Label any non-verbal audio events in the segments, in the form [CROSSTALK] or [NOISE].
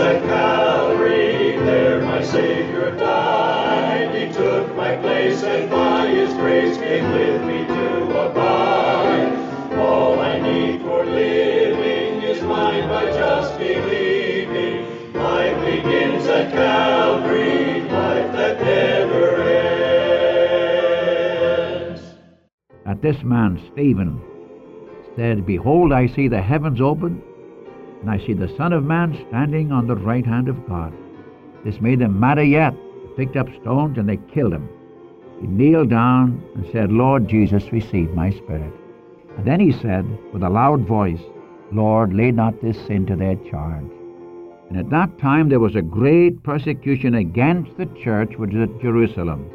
at Calvary. There my Savior died. He took my place, and by His grace came with me to abide. All I need for living is mine by just believing. Life begins at Calvary, life that never ends. At this man, Stephen, said, Behold, I see the heavens open, and I see the Son of Man standing on the right hand of God. This made them madder yet. They picked up stones and they killed him. He kneeled down and said, Lord Jesus, receive my spirit. And then he said, with a loud voice, Lord, lay not this sin to their charge. And at that time there was a great persecution against the church which was at Jerusalem.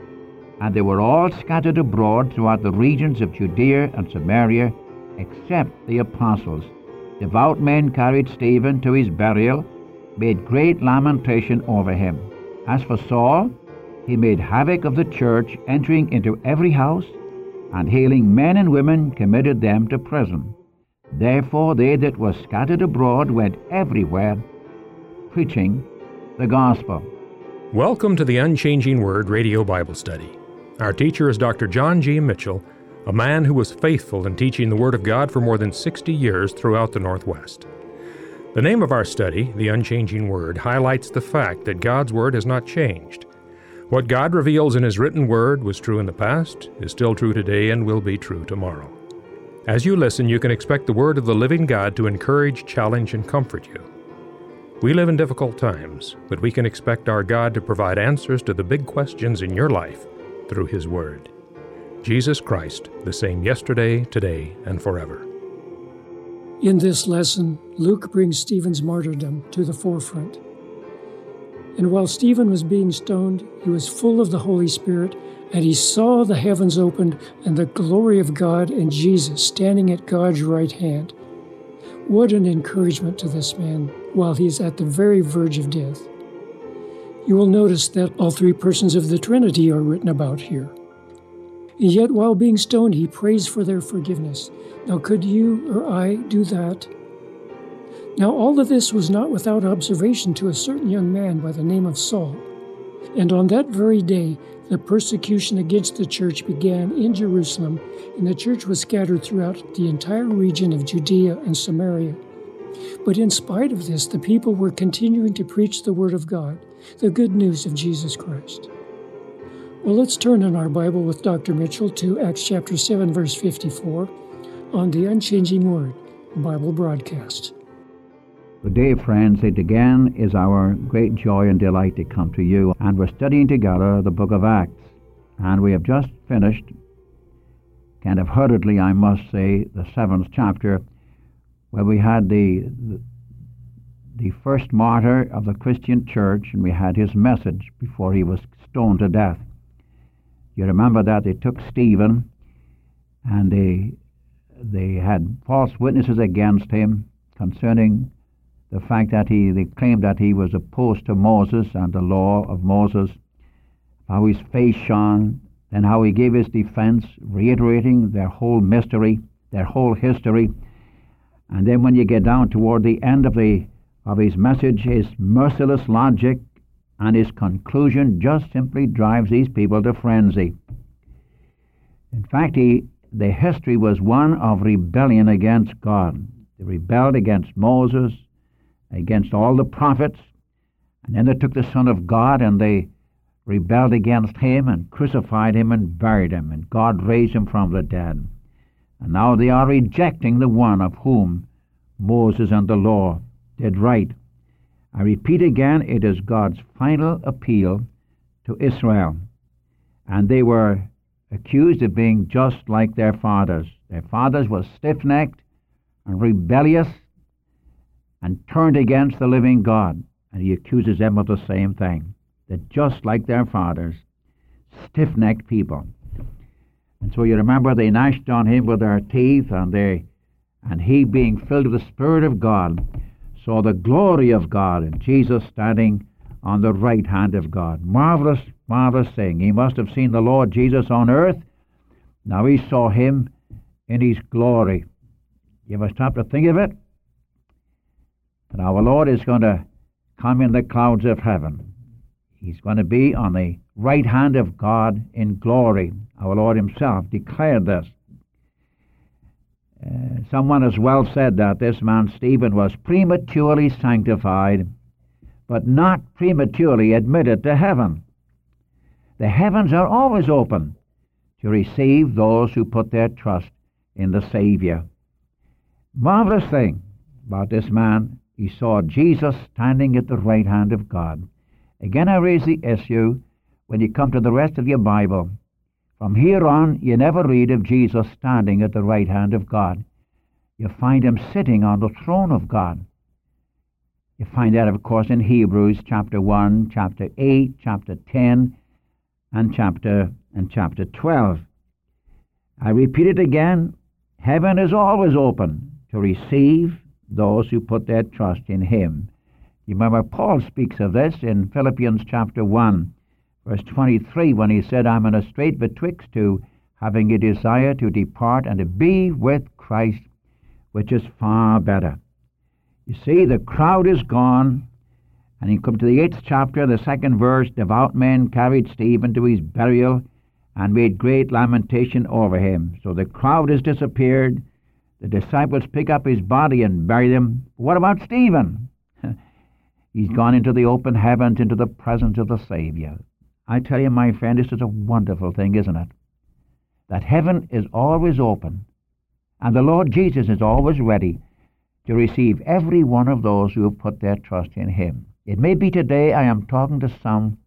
And they were all scattered abroad throughout the regions of Judea and Samaria, except the apostles. Devout men carried Stephen to his burial, made great lamentation over him. As for Saul, he made havoc of the church, entering into every house, and hailing men and women, committed them to prison. Therefore they that were scattered abroad went everywhere, preaching the gospel. Welcome to the Unchanging Word Radio Bible Study. Our teacher is Dr. John G. Mitchell, a man who was faithful in teaching the Word of God for more than 60 years throughout the Northwest. The name of our study, The Unchanging Word, highlights the fact that God's Word has not changed. What God reveals in His written Word was true in the past, is still true today, and will be true tomorrow. As you listen, you can expect the Word of the living God to encourage, challenge, and comfort you. We live in difficult times, but we can expect our God to provide answers to the big questions in your life through His Word. Jesus Christ, the same yesterday, today, and forever. In this lesson, Luke brings Stephen's martyrdom to the forefront. And while Stephen was being stoned, he was full of the Holy Spirit, and he saw the heavens opened and the glory of God and Jesus standing at God's right hand. What an encouragement to this man while he is at the very verge of death. You will notice that all three persons of the Trinity are written about here. And yet, while being stoned, he prays for their forgiveness. Now, could you or I do that? Now, all of this was not without observation to a certain young man by the name of Saul. And on that very day, the persecution against the church began in Jerusalem, and the church was scattered throughout the entire region of Judea and Samaria. But in spite of this, the people were continuing to preach the Word of God, the good news of Jesus Christ. Well, let's turn in our Bible with Dr. Mitchell to Acts chapter 7, verse 54 on the Unchanging Word Bible broadcast. Good day, friends. It again is our great joy and delight to come to you, and we're studying together the book of Acts. And we have just finished, kind of hurriedly, I must say, the seventh chapter, where we had the, the, the first martyr of the Christian church, and we had his message before he was stoned to death. You remember that they took Stephen, and they they had false witnesses against him concerning the fact that he they claimed that he was opposed to Moses and the law of Moses, how his face shone, and how he gave his defense, reiterating their whole mystery, their whole history. And then when you get down toward the end of the of his message, his merciless logic and his conclusion just simply drives these people to frenzy. In fact, he, the history was one of rebellion against God. They rebelled against Moses, against all the prophets. And then they took the Son of God and they rebelled against him and crucified him and buried him, and God raised him from the dead. And now they are rejecting the one of whom Moses and the law did write. I repeat again, it is God's final appeal to Israel. And they were accused of being just like their fathers. Their fathers were stiff necked and rebellious and turned against the living God. And he accuses them of the same thing. They're just like their fathers, stiff necked people. And so you remember they gnashed on him with their teeth, and they and he being filled with the Spirit of God saw the glory of God and Jesus standing on the right hand of God. Marvelous, marvelous thing. He must have seen the Lord Jesus on earth. Now he saw him in his glory. You ever stop to think of it? And our Lord is going to come in the clouds of heaven. He's going to be on the right hand of God in glory. Our Lord Himself declared this. Uh, someone has well said that this man Stephen was prematurely sanctified, but not prematurely admitted to heaven. The heavens are always open to receive those who put their trust in the Savior. Marvelous thing about this man, he saw Jesus standing at the right hand of God. Again, I raise the issue when you come to the rest of your Bible. From here on, you never read of Jesus standing at the right hand of God. You find him sitting on the throne of God. You find that, of course, in Hebrews chapter 1, chapter 8, chapter 10, and chapter, and chapter 12. I repeat it again heaven is always open to receive those who put their trust in him. You remember Paul speaks of this in Philippians chapter 1 verse 23, when he said, I'm in a strait betwixt two, having a desire to depart and to be with Christ, which is far better. You see, the crowd is gone, and you come to the eighth chapter, the second verse, devout men carried Stephen to his burial and made great lamentation over him. So the crowd has disappeared. The disciples pick up his body and bury him. What about Stephen? [LAUGHS] He's gone into the open heavens, into the presence of the Savior. I tell you, my friend, this is a wonderful thing, isn't it? That heaven is always open, and the Lord Jesus is always ready to receive every one of those who have put their trust in Him. It may be today I am talking to some,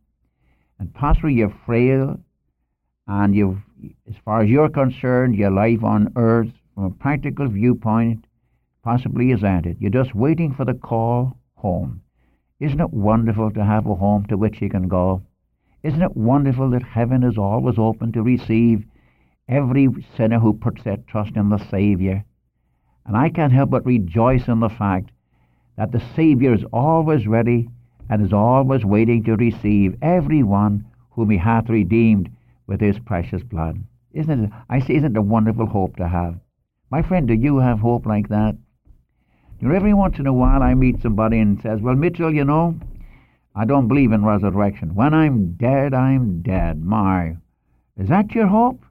and possibly you're frail, and you've, as far as you're concerned, your life on earth, from a practical viewpoint, possibly is ended. You're just waiting for the call home. Isn't it wonderful to have a home to which you can go? Isn't it wonderful that heaven is always open to receive every sinner who puts their trust in the Savior? And I can't help but rejoice in the fact that the Savior is always ready and is always waiting to receive every one whom He hath redeemed with His precious blood. Isn't it? I say, isn't it a wonderful hope to have? My friend, do you have hope like that? You know, every once in a while I meet somebody and says, "Well, Mitchell, you know, I don't believe in resurrection. When I'm dead, I'm dead. My, is that your hope?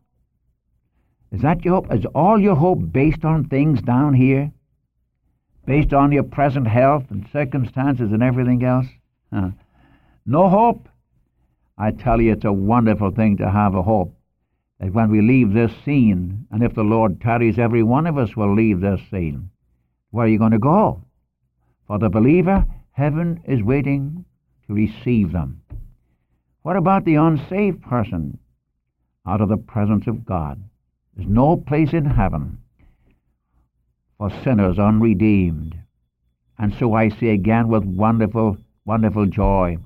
Is that your hope? Is all your hope based on things down here? Based on your present health and circumstances and everything else? Huh. No hope? I tell you, it's a wonderful thing to have a hope that when we leave this scene, and if the Lord tarries, every one of us will leave this scene. Where are you going to go? For the believer, heaven is waiting to receive them. What about the unsaved person out of the presence of God? There's no place in heaven for sinners unredeemed. And so I say again with wonderful, wonderful joy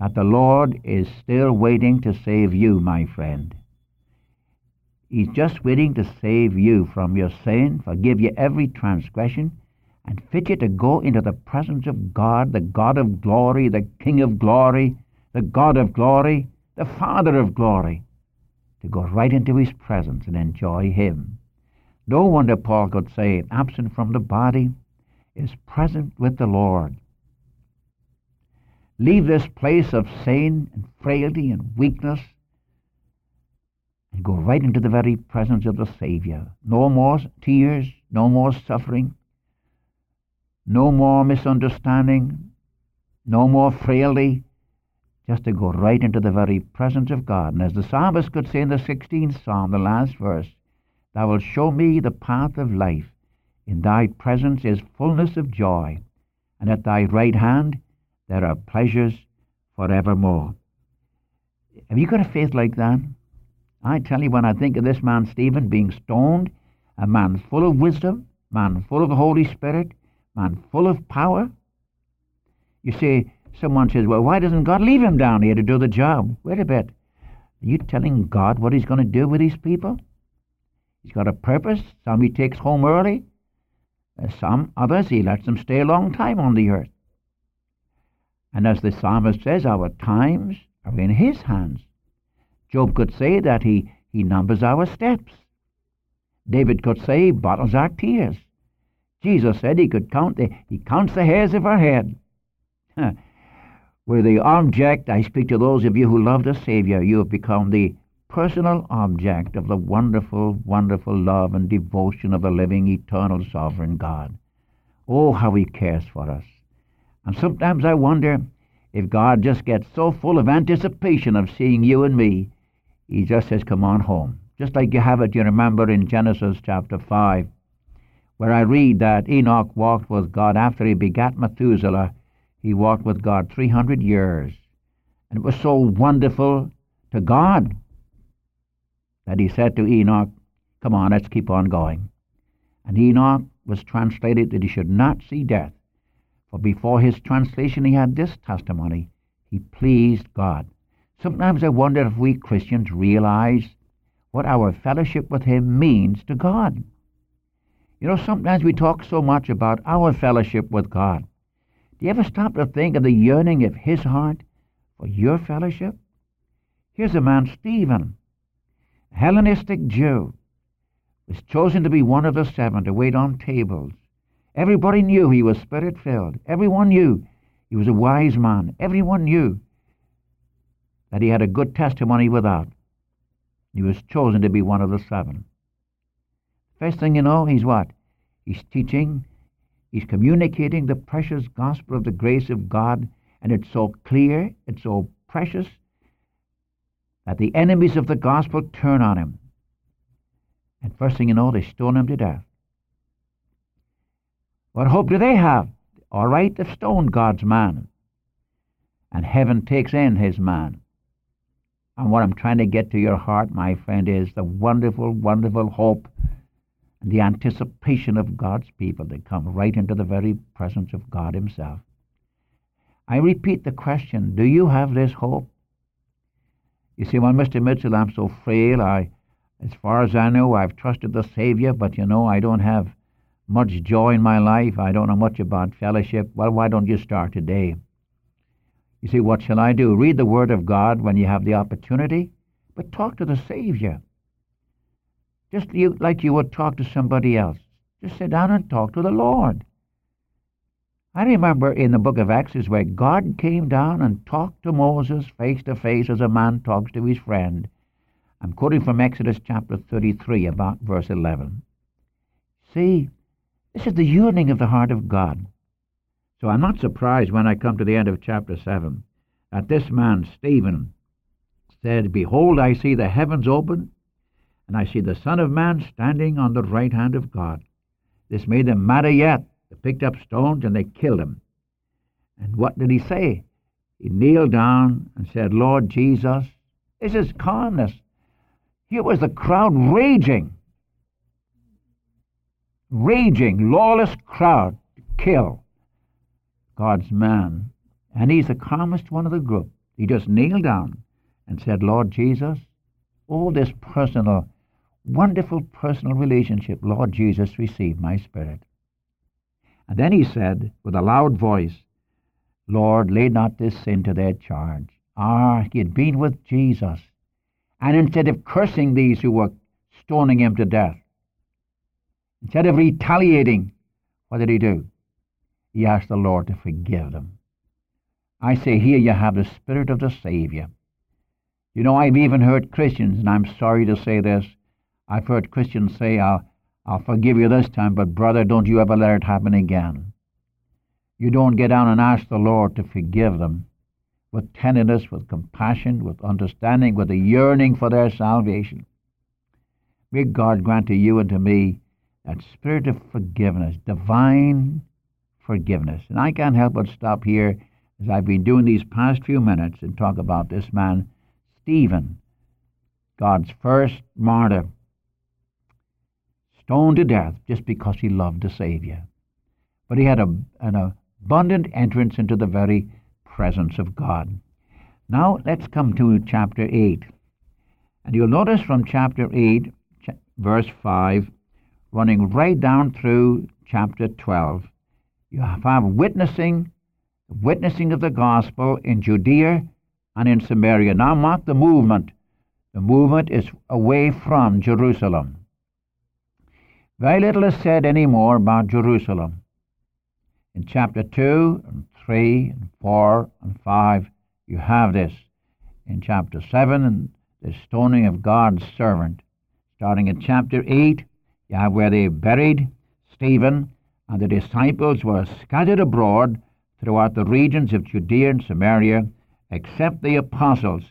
that the Lord is still waiting to save you, my friend. He's just waiting to save you from your sin, forgive you every transgression, and fit you to go into the presence of God, the God of glory, the King of glory, the God of glory, the Father of glory, to go right into his presence and enjoy him. No wonder Paul could say, absent from the body is present with the Lord. Leave this place of sin and frailty and weakness and go right into the very presence of the Savior. No more tears, no more suffering, no more misunderstanding, no more frailty, just to go right into the very presence of God. And as the psalmist could say in the 16th psalm, the last verse, Thou wilt show me the path of life. In thy presence is fullness of joy, and at thy right hand there are pleasures forevermore. Have you got a faith like that? I tell you, when I think of this man Stephen being stoned, a man full of wisdom, man full of the Holy Spirit, man full of power. You see, someone says, well, why doesn't God leave him down here to do the job? Wait a bit. Are you telling God what he's going to do with these people? He's got a purpose. Some he takes home early. Uh, some others he lets them stay a long time on the earth. And as the psalmist says, our times are in his hands. Job could say that he, he numbers our steps. David could say he bottles our tears. Jesus said he could count the, he counts the hairs of our head. Where the object, I speak to those of you who love the Savior, you have become the personal object of the wonderful, wonderful love and devotion of the living, eternal, sovereign God. Oh, how He cares for us. And sometimes I wonder if God just gets so full of anticipation of seeing you and me, He just says, Come on home. Just like you have it, you remember in Genesis chapter 5, where I read that Enoch walked with God after he begat Methuselah. He walked with God 300 years. And it was so wonderful to God that he said to Enoch, Come on, let's keep on going. And Enoch was translated that he should not see death. For before his translation, he had this testimony he pleased God. Sometimes I wonder if we Christians realize what our fellowship with him means to God. You know, sometimes we talk so much about our fellowship with God. Do you ever stop to think of the yearning of his heart for your fellowship? Here's a man, Stephen. a Hellenistic Jew, was chosen to be one of the seven to wait on tables. Everybody knew he was spirit filled. Everyone knew he was a wise man. Everyone knew that he had a good testimony without. He was chosen to be one of the seven. First thing you know, he's what? He's teaching, he's communicating the precious gospel of the grace of God, and it's so clear, it's so precious, that the enemies of the gospel turn on him. And first thing you know, they stone him to death. What hope do they have? All right, they've stoned God's man. And heaven takes in his man. And what I'm trying to get to your heart, my friend, is the wonderful, wonderful hope the anticipation of God's people that come right into the very presence of God Himself. I repeat the question Do you have this hope? You see, well, Mr. Mitchell, I'm so frail. I, as far as I know, I've trusted the Savior, but you know, I don't have much joy in my life. I don't know much about fellowship. Well, why don't you start today? You see, what shall I do? Read the Word of God when you have the opportunity, but talk to the Savior. Just you, like you would talk to somebody else. Just sit down and talk to the Lord. I remember in the book of Acts where God came down and talked to Moses face to face as a man talks to his friend. I'm quoting from Exodus chapter 33, about verse 11. See, this is the yearning of the heart of God. So I'm not surprised when I come to the end of chapter 7 that this man, Stephen, said, Behold, I see the heavens open, and I see the Son of Man standing on the right hand of God. This made them madder yet. They picked up stones and they killed him. And what did he say? He kneeled down and said, Lord Jesus, this is calmness. Here was the crowd raging, raging, lawless crowd to kill God's man. And he's the calmest one of the group. He just kneeled down and said, Lord Jesus, all this personal, wonderful personal relationship, Lord Jesus, receive my spirit. And then he said with a loud voice, Lord, lay not this sin to their charge. Ah, he had been with Jesus. And instead of cursing these who were stoning him to death, instead of retaliating, what did he do? He asked the Lord to forgive them. I say, here you have the Spirit of the Savior. You know, I've even heard Christians, and I'm sorry to say this, I've heard Christians say, I'll, I'll forgive you this time, but brother, don't you ever let it happen again. You don't get down and ask the Lord to forgive them with tenderness, with compassion, with understanding, with a yearning for their salvation. May God grant to you and to me that spirit of forgiveness, divine forgiveness. And I can't help but stop here as I've been doing these past few minutes and talk about this man, Stephen, God's first martyr stoned to death just because he loved the Savior. But he had a, an abundant entrance into the very presence of God. Now let's come to chapter 8. And you'll notice from chapter 8, verse 5, running right down through chapter 12, you have witnessing, witnessing of the gospel in Judea and in Samaria. Now mark the movement. The movement is away from Jerusalem. Very little is said any more about Jerusalem. In chapter 2 and 3 and 4 and 5, you have this. In chapter 7, the stoning of God's servant. Starting in chapter 8, you have where they buried Stephen, and the disciples were scattered abroad throughout the regions of Judea and Samaria, except the apostles,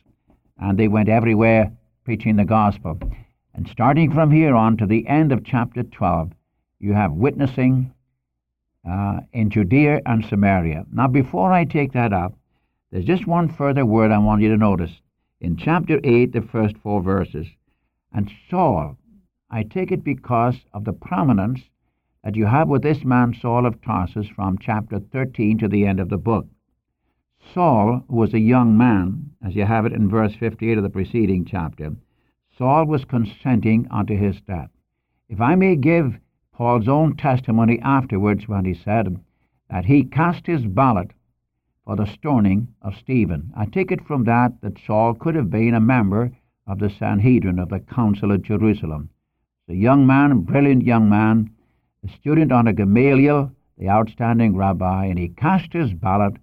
and they went everywhere preaching the gospel. And starting from here on to the end of chapter 12, you have witnessing uh, in Judea and Samaria. Now, before I take that up, there's just one further word I want you to notice. In chapter 8, the first four verses, and Saul, I take it because of the prominence that you have with this man Saul of Tarsus from chapter 13 to the end of the book. Saul was a young man, as you have it in verse 58 of the preceding chapter. Saul was consenting unto his death. If I may give Paul's own testimony afterwards when he said that he cast his ballot for the stoning of Stephen. I take it from that that Saul could have been a member of the Sanhedrin of the Council of Jerusalem. A young man, a brilliant young man, a student under Gamaliel, the outstanding rabbi, and he cast his ballot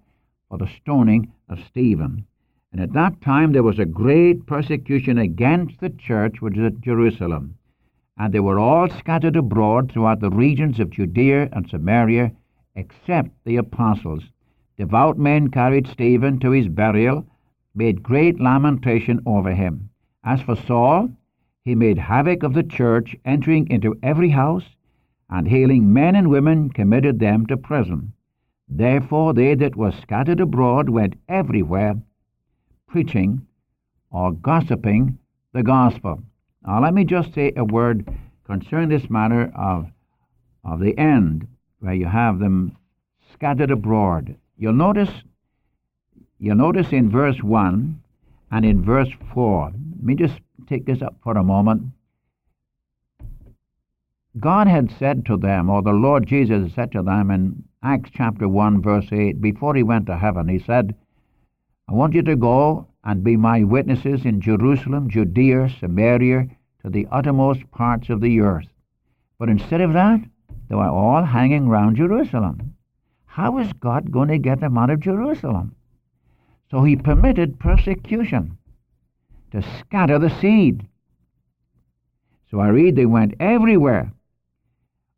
for the stoning of Stephen. And at that time there was a great persecution against the church which is at Jerusalem and they were all scattered abroad throughout the regions of Judea and Samaria, except the apostles. Devout men carried Stephen to his burial, made great lamentation over him. As for Saul, he made havoc of the church, entering into every house, and hailing men and women, committed them to prison. Therefore they that were scattered abroad went everywhere, preaching or gossiping the gospel. Now, let me just say a word concerning this matter of, of the end, where you have them scattered abroad. You'll notice, you'll notice in verse 1 and in verse 4. Let me just take this up for a moment. God had said to them, or the Lord Jesus said to them in Acts chapter 1, verse 8, before he went to heaven, he said, I want you to go and be my witnesses in Jerusalem, Judea, Samaria, to the uttermost parts of the earth. But instead of that, they were all hanging round Jerusalem. How is God going to get them out of Jerusalem? So he permitted persecution to scatter the seed. So I read they went everywhere,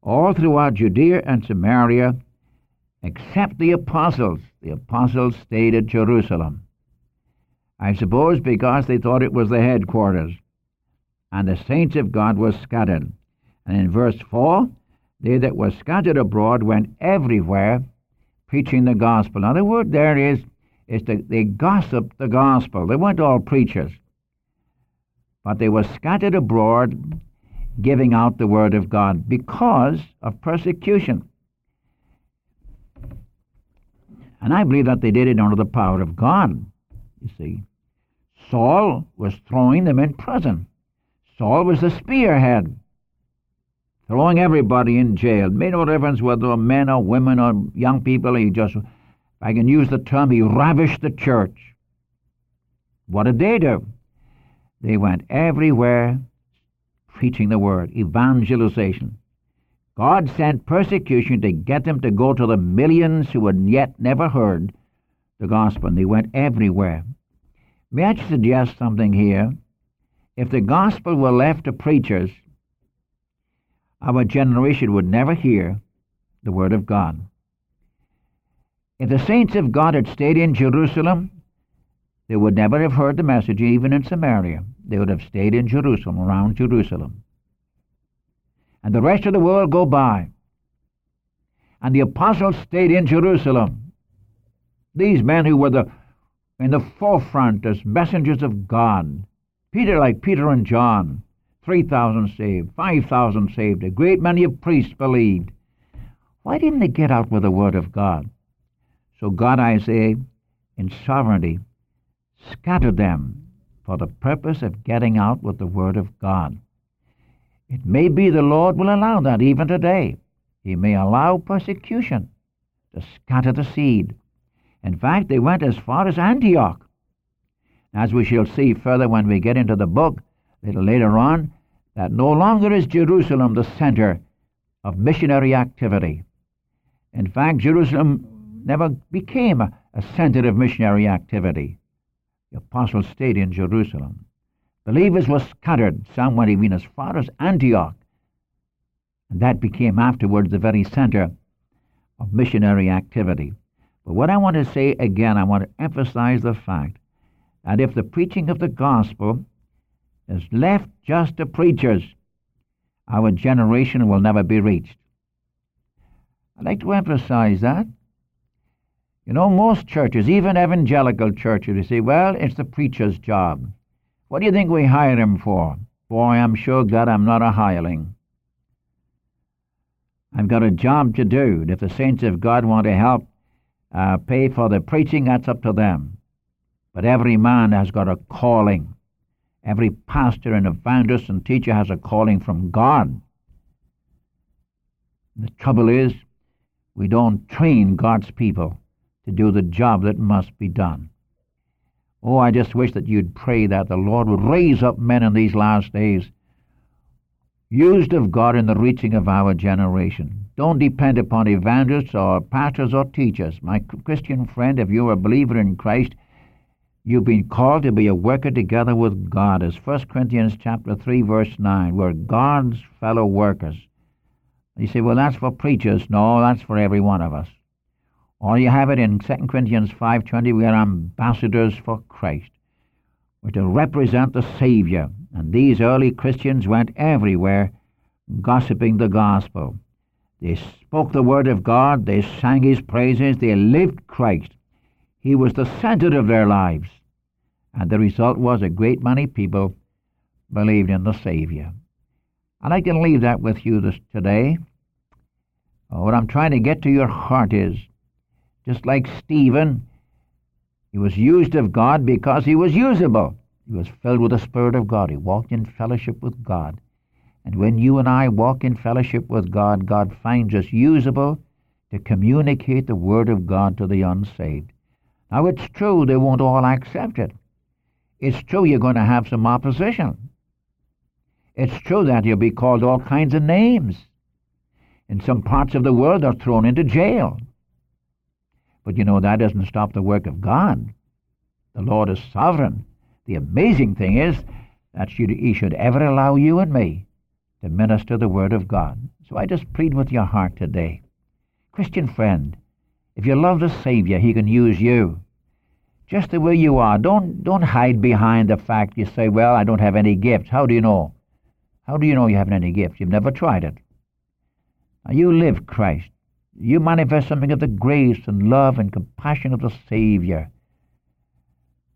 all throughout Judea and Samaria, except the apostles. The apostles stayed at Jerusalem. I suppose because they thought it was the headquarters. And the saints of God were scattered. And in verse 4, they that were scattered abroad went everywhere preaching the gospel. Now, the word there is, is that they gossiped the gospel. They weren't all preachers, but they were scattered abroad giving out the word of God because of persecution. And I believe that they did it under the power of God, you see. Saul was throwing them in prison. Saul was the spearhead, throwing everybody in jail. Made no difference whether men or women or young people. He just, if I can use the term, he ravished the church. What did they do? They went everywhere preaching the word, evangelization. God sent persecution to get them to go to the millions who had yet never heard the gospel, and they went everywhere. May I suggest something here? If the gospel were left to preachers, our generation would never hear the word of God. If the saints of God had stayed in Jerusalem, they would never have heard the message, even in Samaria. They would have stayed in Jerusalem, around Jerusalem. And the rest of the world go by. And the apostles stayed in Jerusalem. These men who were the in the forefront as messengers of God. Peter, like Peter and John, 3,000 saved, 5,000 saved, a great many of priests believed. Why didn't they get out with the Word of God? So God, I say, in sovereignty, scattered them for the purpose of getting out with the Word of God. It may be the Lord will allow that even today. He may allow persecution to scatter the seed in fact, they went as far as Antioch. As we shall see further when we get into the book, a little later on, that no longer is Jerusalem the center of missionary activity. In fact, Jerusalem never became a, a center of missionary activity. The apostles stayed in Jerusalem. Believers were scattered. Some went even as far as Antioch. And that became afterwards the very center of missionary activity. But what I want to say again, I want to emphasize the fact that if the preaching of the gospel is left just to preachers, our generation will never be reached. I'd like to emphasize that. You know, most churches, even evangelical churches, they say, well, it's the preacher's job. What do you think we hire him for? Boy, I'm sure glad I'm not a hireling. I've got a job to do. If the saints of God want to help uh, pay for the preaching, that's up to them. But every man has got a calling. Every pastor and evangelist and teacher has a calling from God. The trouble is, we don't train God's people to do the job that must be done. Oh, I just wish that you'd pray that the Lord would raise up men in these last days, used of God in the reaching of our generation. Don't depend upon evangelists or pastors or teachers. My Christian friend, if you're a believer in Christ, you've been called to be a worker together with God, as 1 Corinthians chapter 3, verse 9. We're God's fellow workers. You say, well, that's for preachers. No, that's for every one of us. Or you have it in 2 Corinthians 5.20, we are ambassadors for Christ. We're to represent the Savior. And these early Christians went everywhere gossiping the gospel. They spoke the word of God, they sang his praises, they lived Christ. He was the center of their lives. And the result was a great many people believed in the Savior. And I can leave that with you this, today. what I'm trying to get to your heart is just like Stephen, he was used of God because he was usable. He was filled with the Spirit of God. He walked in fellowship with God. And when you and I walk in fellowship with God, God finds us usable to communicate the Word of God to the unsaved. Now, it's true they won't all accept it. It's true you're going to have some opposition. It's true that you'll be called all kinds of names. In some parts of the world, they're thrown into jail. But you know, that doesn't stop the work of God. The Lord is sovereign. The amazing thing is that He should ever allow you and me to minister the Word of God. So I just plead with your heart today. Christian friend, if you love the Savior, He can use you. Just the way you are. Don't, don't hide behind the fact you say, well, I don't have any gifts. How do you know? How do you know you haven't any gifts? You've never tried it. Now, you live Christ. You manifest something of the grace and love and compassion of the Savior.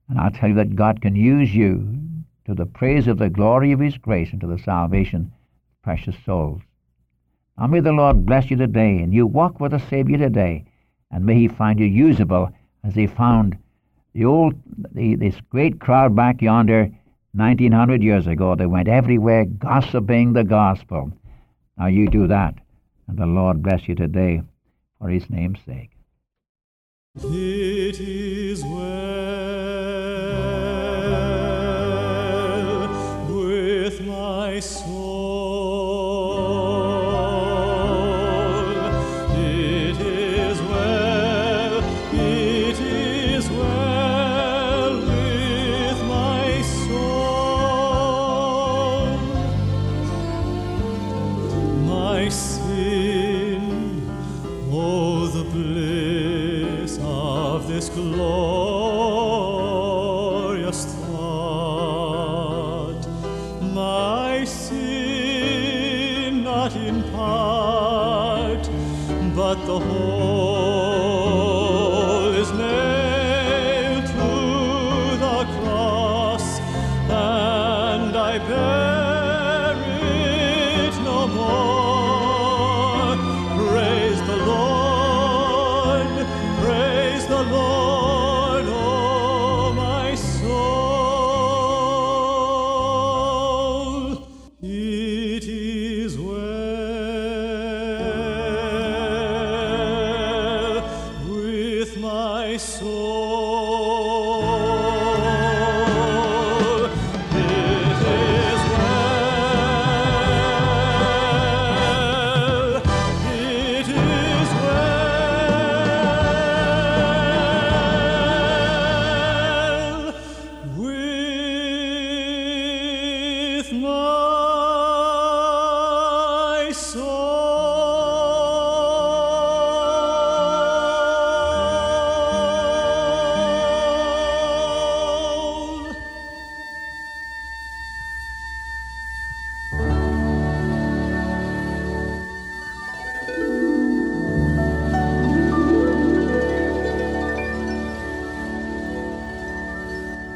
And I'll tell you that God can use you to the praise of the glory of His grace and to the salvation of precious souls. Now may the Lord bless you today, and you walk with the Savior today, and may He find you usable as He found the old, the, this great crowd back yonder 1900 years ago. They went everywhere gossiping the gospel. Now you do that, and the Lord bless you today for his name's sake. It is well